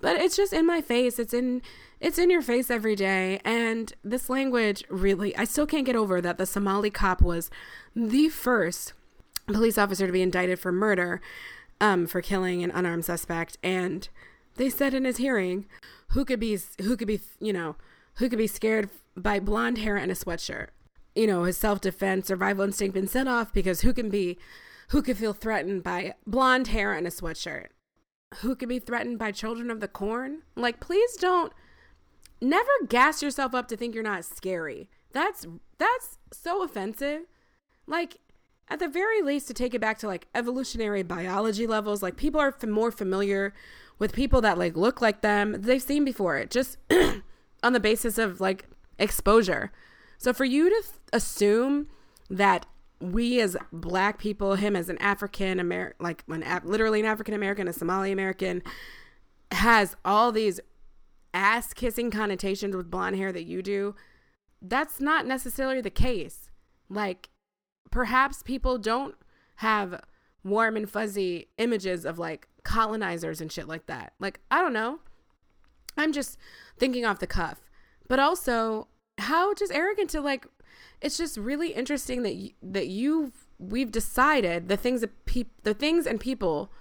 But it's just in my face. It's in it's in your face every day. And this language really I still can't get over that the Somali cop was the first police officer to be indicted for murder, um, for killing an unarmed suspect. And they said in his hearing, who could be who could be, you know, who could be scared by blonde hair and a sweatshirt. You know, his self defense, survival instinct been set off because who can be, who could feel threatened by blonde hair and a sweatshirt? Who could be threatened by children of the corn? Like, please don't, never gas yourself up to think you're not scary. That's, that's so offensive. Like, at the very least, to take it back to like evolutionary biology levels, like people are f- more familiar with people that like look like them. They've seen before it. Just on the basis of like exposure. So for you to th- assume that we as black people, him as an African American, like literally an African American, a Somali American, has all these ass kissing connotations with blonde hair that you do, that's not necessarily the case. Like, perhaps people don't have warm and fuzzy images of like colonizers and shit like that. Like, I don't know. I'm just thinking off the cuff. But also, how just arrogant to like it's just really interesting that you, that you we've decided the things that peop, the things and people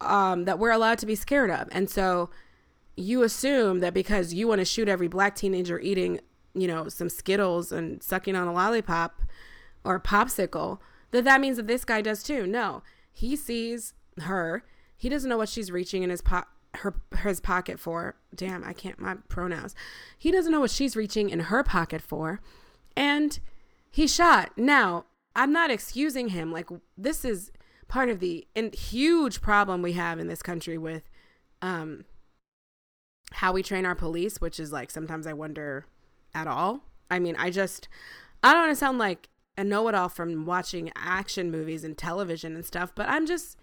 um that we're allowed to be scared of. And so you assume that because you want to shoot every black teenager eating, you know, some Skittles and sucking on a lollipop or a popsicle, that that means that this guy does too. No, he sees her. He doesn't know what she's reaching in his pot her his pocket for. Damn, I can't my pronouns. He doesn't know what she's reaching in her pocket for. And he shot. Now, I'm not excusing him. Like this is part of the huge problem we have in this country with um how we train our police, which is like sometimes I wonder at all. I mean, I just I don't want to sound like a know-it-all from watching action movies and television and stuff, but I'm just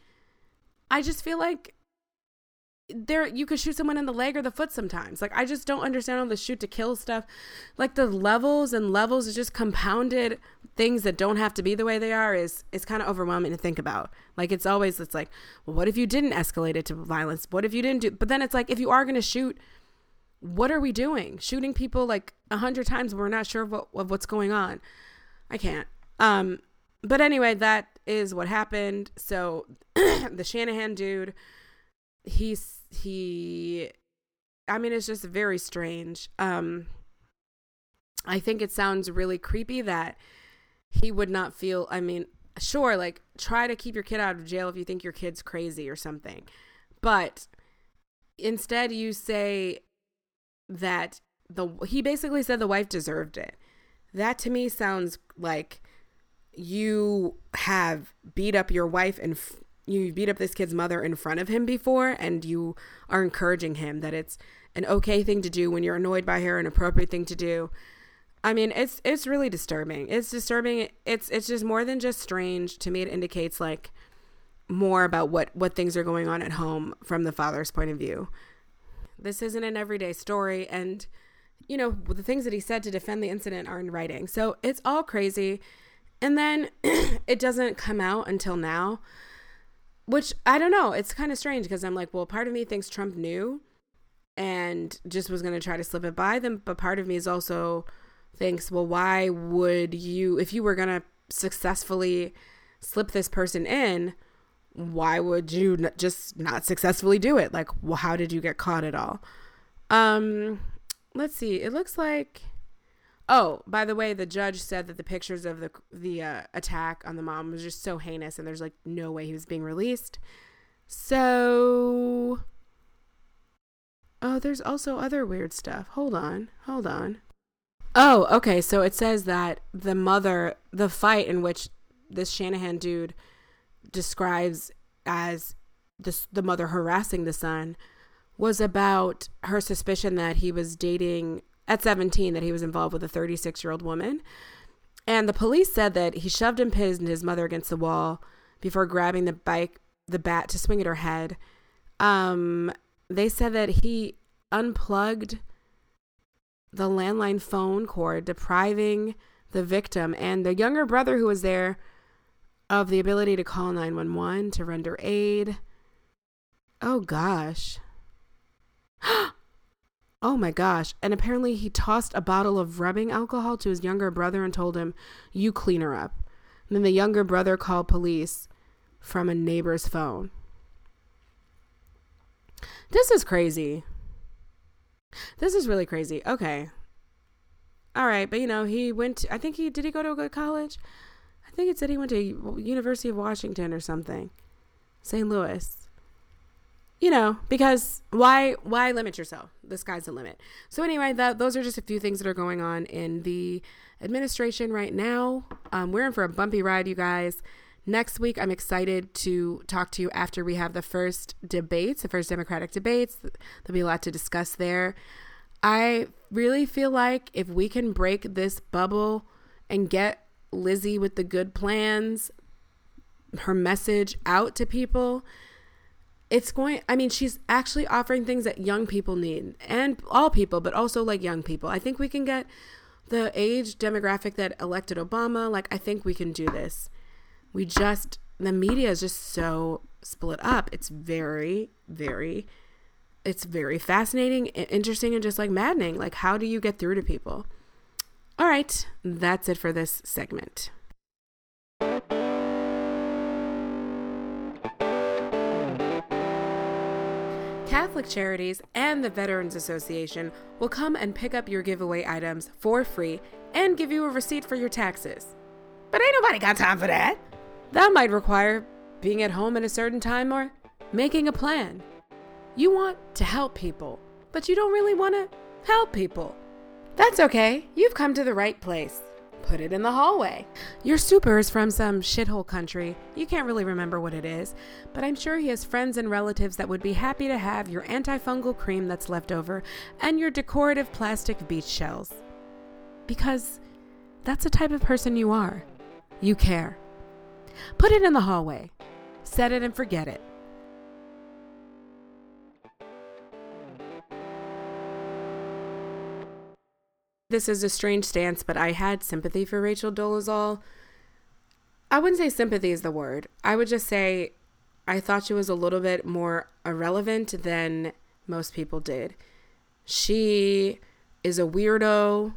I just feel like there you could shoot someone in the leg or the foot sometimes. Like I just don't understand all the shoot to kill stuff. Like the levels and levels of just compounded things that don't have to be the way they are is is kind of overwhelming to think about. Like it's always it's like, well, what if you didn't escalate it to violence? What if you didn't do but then it's like if you are gonna shoot, what are we doing? Shooting people like a hundred times we're not sure of, what, of what's going on. I can't. Um but anyway, that is what happened. So the Shanahan dude he's he I mean, it's just very strange. Um, I think it sounds really creepy that he would not feel. I mean, sure, like try to keep your kid out of jail if you think your kid's crazy or something, but instead you say that the he basically said the wife deserved it. That to me sounds like you have beat up your wife and f- you beat up this kid's mother in front of him before and you are encouraging him that it's an okay thing to do when you're annoyed by her an appropriate thing to do. I mean it's it's really disturbing. It's disturbing. It's it's just more than just strange. To me it indicates like more about what what things are going on at home from the father's point of view. This isn't an everyday story and you know the things that he said to defend the incident are in writing. So it's all crazy. And then it doesn't come out until now which I don't know. It's kind of strange because I'm like, well, part of me thinks Trump knew and just was going to try to slip it by them. But part of me is also thinks, well, why would you, if you were going to successfully slip this person in, why would you just not successfully do it? Like, well, how did you get caught at all? Um, let's see. It looks like Oh, by the way, the judge said that the pictures of the the uh, attack on the mom was just so heinous, and there's like no way he was being released. So, oh, there's also other weird stuff. Hold on, hold on. Oh, okay. So it says that the mother, the fight in which this Shanahan dude describes as the the mother harassing the son, was about her suspicion that he was dating at 17 that he was involved with a 36 year old woman. And the police said that he shoved and pinned his mother against the wall before grabbing the bike, the bat to swing at her head. Um, they said that he unplugged the landline phone cord, depriving the victim and the younger brother who was there of the ability to call 911 to render aid. Oh gosh. Oh my gosh. And apparently he tossed a bottle of rubbing alcohol to his younger brother and told him, You clean her up. And then the younger brother called police from a neighbor's phone. This is crazy. This is really crazy. Okay. All right, but you know, he went to, I think he did he go to a good college? I think it said he went to University of Washington or something. St. Louis you know, because why why limit yourself? The sky's the limit. So anyway, those are just a few things that are going on in the administration right now. Um, we're in for a bumpy ride, you guys. Next week, I'm excited to talk to you after we have the first debates, the first Democratic debates. There'll be a lot to discuss there. I really feel like if we can break this bubble and get Lizzie with the good plans, her message out to people, it's going i mean she's actually offering things that young people need and all people but also like young people. I think we can get the age demographic that elected obama like i think we can do this. We just the media is just so split up. It's very very it's very fascinating interesting and just like maddening. Like how do you get through to people? All right that's it for this segment Catholic Charities and the Veterans Association will come and pick up your giveaway items for free and give you a receipt for your taxes. But ain't nobody got time for that. That might require being at home at a certain time or making a plan. You want to help people, but you don't really want to help people. That's okay. You've come to the right place put it in the hallway. Your super is from some shithole country. You can't really remember what it is, but I'm sure he has friends and relatives that would be happy to have your antifungal cream that's left over and your decorative plastic beach shells. Because that's the type of person you are. You care. Put it in the hallway. Set it and forget it. This is a strange stance, but I had sympathy for Rachel Dolezal. I wouldn't say sympathy is the word. I would just say I thought she was a little bit more irrelevant than most people did. She is a weirdo.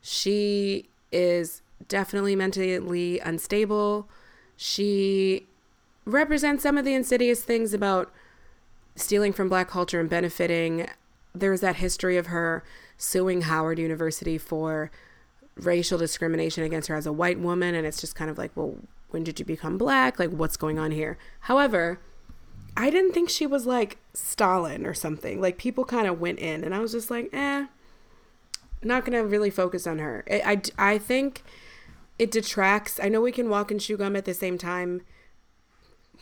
She is definitely mentally unstable. She represents some of the insidious things about stealing from black culture and benefiting there's that history of her suing Howard University for racial discrimination against her as a white woman. And it's just kind of like, well, when did you become black? Like, what's going on here? However, I didn't think she was like Stalin or something. Like, people kind of went in, and I was just like, eh, not gonna really focus on her. I, I, I think it detracts. I know we can walk and chew gum at the same time,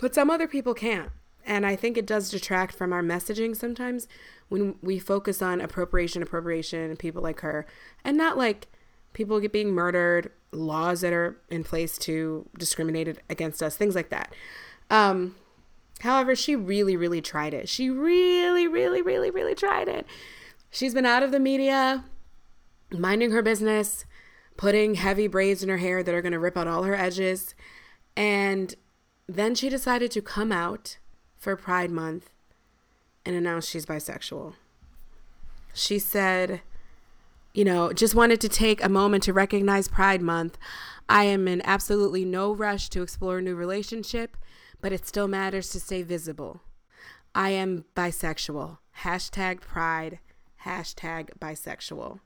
but some other people can't. And I think it does detract from our messaging sometimes when we focus on appropriation, appropriation, and people like her, and not like people get being murdered, laws that are in place to discriminate against us, things like that. Um, however, she really, really tried it. She really, really, really, really tried it. She's been out of the media, minding her business, putting heavy braids in her hair that are going to rip out all her edges. And then she decided to come out for Pride Month and announced she's bisexual. She said, you know, just wanted to take a moment to recognize Pride Month. I am in absolutely no rush to explore a new relationship, but it still matters to stay visible. I am bisexual. Hashtag pride. Hashtag bisexual.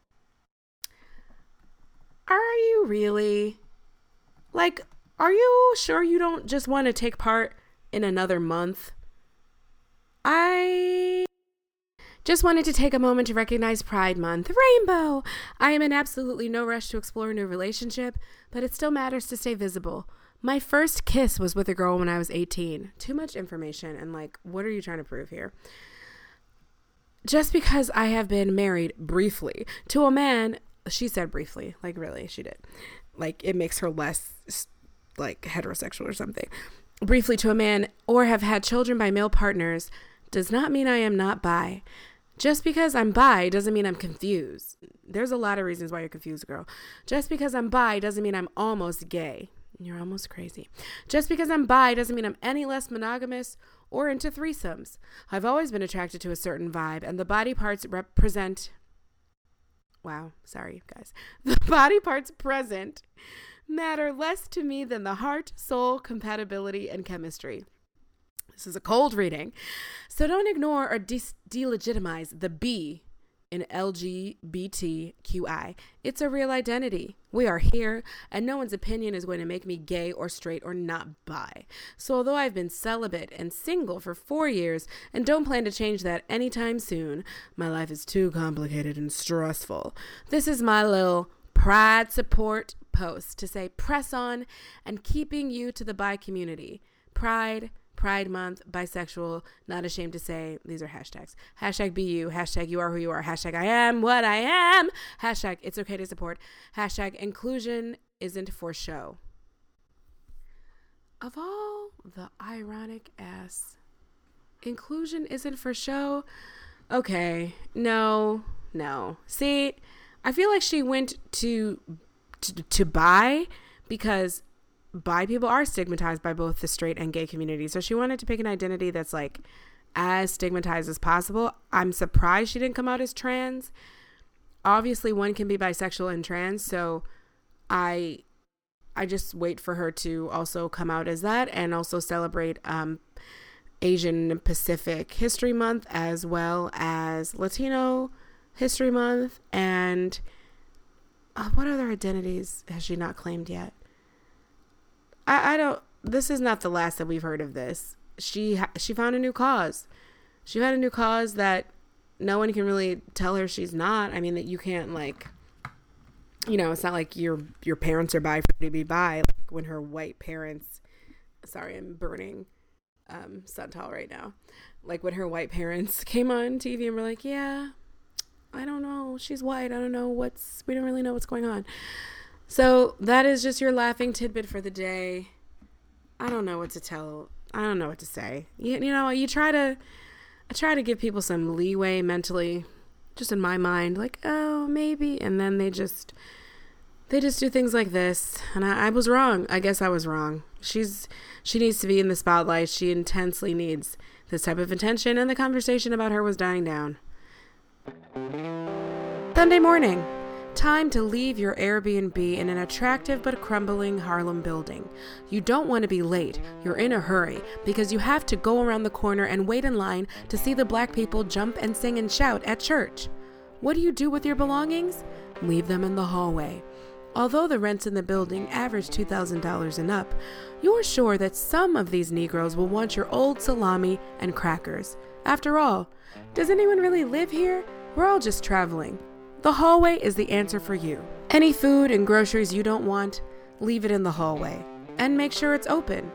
Are you really? Like, are you sure you don't just want to take part in another month? I just wanted to take a moment to recognize Pride Month. Rainbow! I am in absolutely no rush to explore a new relationship, but it still matters to stay visible. My first kiss was with a girl when I was 18. Too much information, and like, what are you trying to prove here? Just because I have been married briefly to a man, she said briefly, like, really, she did. Like, it makes her less, like, heterosexual or something. Briefly to a man, or have had children by male partners does not mean I am not bi. Just because I'm bi doesn't mean I'm confused. There's a lot of reasons why you're confused, girl. Just because I'm bi doesn't mean I'm almost gay. You're almost crazy. Just because I'm bi doesn't mean I'm any less monogamous or into threesomes. I've always been attracted to a certain vibe, and the body parts represent. Wow, sorry, guys. The body parts present matter less to me than the heart, soul, compatibility, and chemistry. This is a cold reading. So don't ignore or de- delegitimize the B in LGBTQI. It's a real identity. We are here, and no one's opinion is going to make me gay or straight or not bi. So, although I've been celibate and single for four years and don't plan to change that anytime soon, my life is too complicated and stressful. This is my little pride support post to say press on and keeping you to the bi community. Pride, Pride Month, bisexual, not ashamed to say these are hashtags. Hashtag be you, hashtag you are who you are, hashtag I am what I am, hashtag it's okay to support, hashtag inclusion isn't for show. Of all the ironic ass, inclusion isn't for show. Okay, no, no. See, I feel like she went to to, to buy because bi people are stigmatized by both the straight and gay community. So she wanted to pick an identity that's like as stigmatized as possible. I'm surprised she didn't come out as trans. Obviously, one can be bisexual and trans, so I I just wait for her to also come out as that and also celebrate um, Asian Pacific History Month as well as Latino History Month and uh, what other identities has she not claimed yet? I, I don't. This is not the last that we've heard of this. She she found a new cause. She found a new cause that no one can really tell her she's not. I mean that you can't like. You know, it's not like your your parents are bi for to be bi. Like when her white parents. Sorry, I'm burning um, Suntal right now. Like when her white parents came on TV and were like, "Yeah, I don't know. She's white. I don't know what's. We don't really know what's going on." So that is just your laughing tidbit for the day. I don't know what to tell. I don't know what to say. You, you know, you try to, I try to give people some leeway mentally, just in my mind, like, oh, maybe. And then they just, they just do things like this. And I, I was wrong. I guess I was wrong. She's, she needs to be in the spotlight. She intensely needs this type of attention. And the conversation about her was dying down. Sunday morning. Time to leave your Airbnb in an attractive but crumbling Harlem building. You don't want to be late. You're in a hurry because you have to go around the corner and wait in line to see the black people jump and sing and shout at church. What do you do with your belongings? Leave them in the hallway. Although the rents in the building average $2,000 and up, you're sure that some of these Negroes will want your old salami and crackers. After all, does anyone really live here? We're all just traveling. The hallway is the answer for you. Any food and groceries you don't want, leave it in the hallway. And make sure it's open.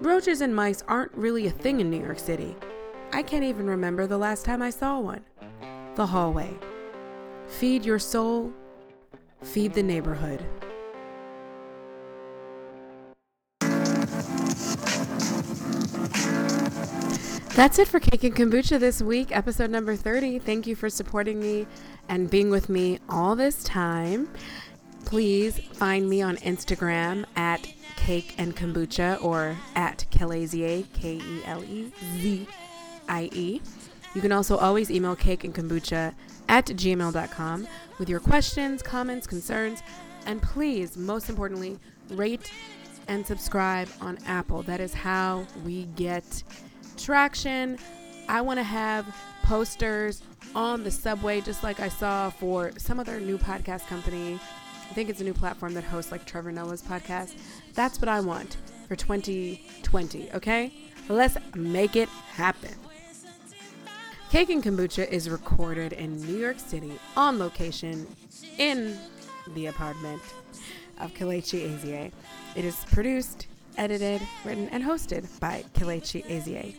Roaches and mice aren't really a thing in New York City. I can't even remember the last time I saw one. The hallway. Feed your soul, feed the neighborhood. That's it for Cake and Kombucha this week, episode number 30. Thank you for supporting me and being with me all this time. Please find me on Instagram at Cake and Kombucha or at Kelezie, K E L E Z I E. You can also always email cake and kombucha at gmail.com with your questions, comments, concerns, and please, most importantly, rate and subscribe on Apple. That is how we get traction. I want to have posters on the subway, just like I saw for some other new podcast company. I think it's a new platform that hosts like Trevor Noah's podcast. That's what I want for 2020, okay? Let's make it happen. Cake and Kombucha is recorded in New York City on location in the apartment of Kelechi Ezie. It is produced, edited, written, and hosted by Kelechi Ezie.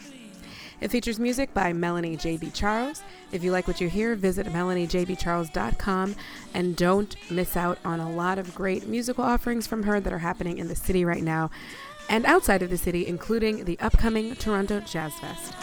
It features music by Melanie J.B. Charles. If you like what you hear, visit melaniejbcharles.com and don't miss out on a lot of great musical offerings from her that are happening in the city right now and outside of the city, including the upcoming Toronto Jazz Fest.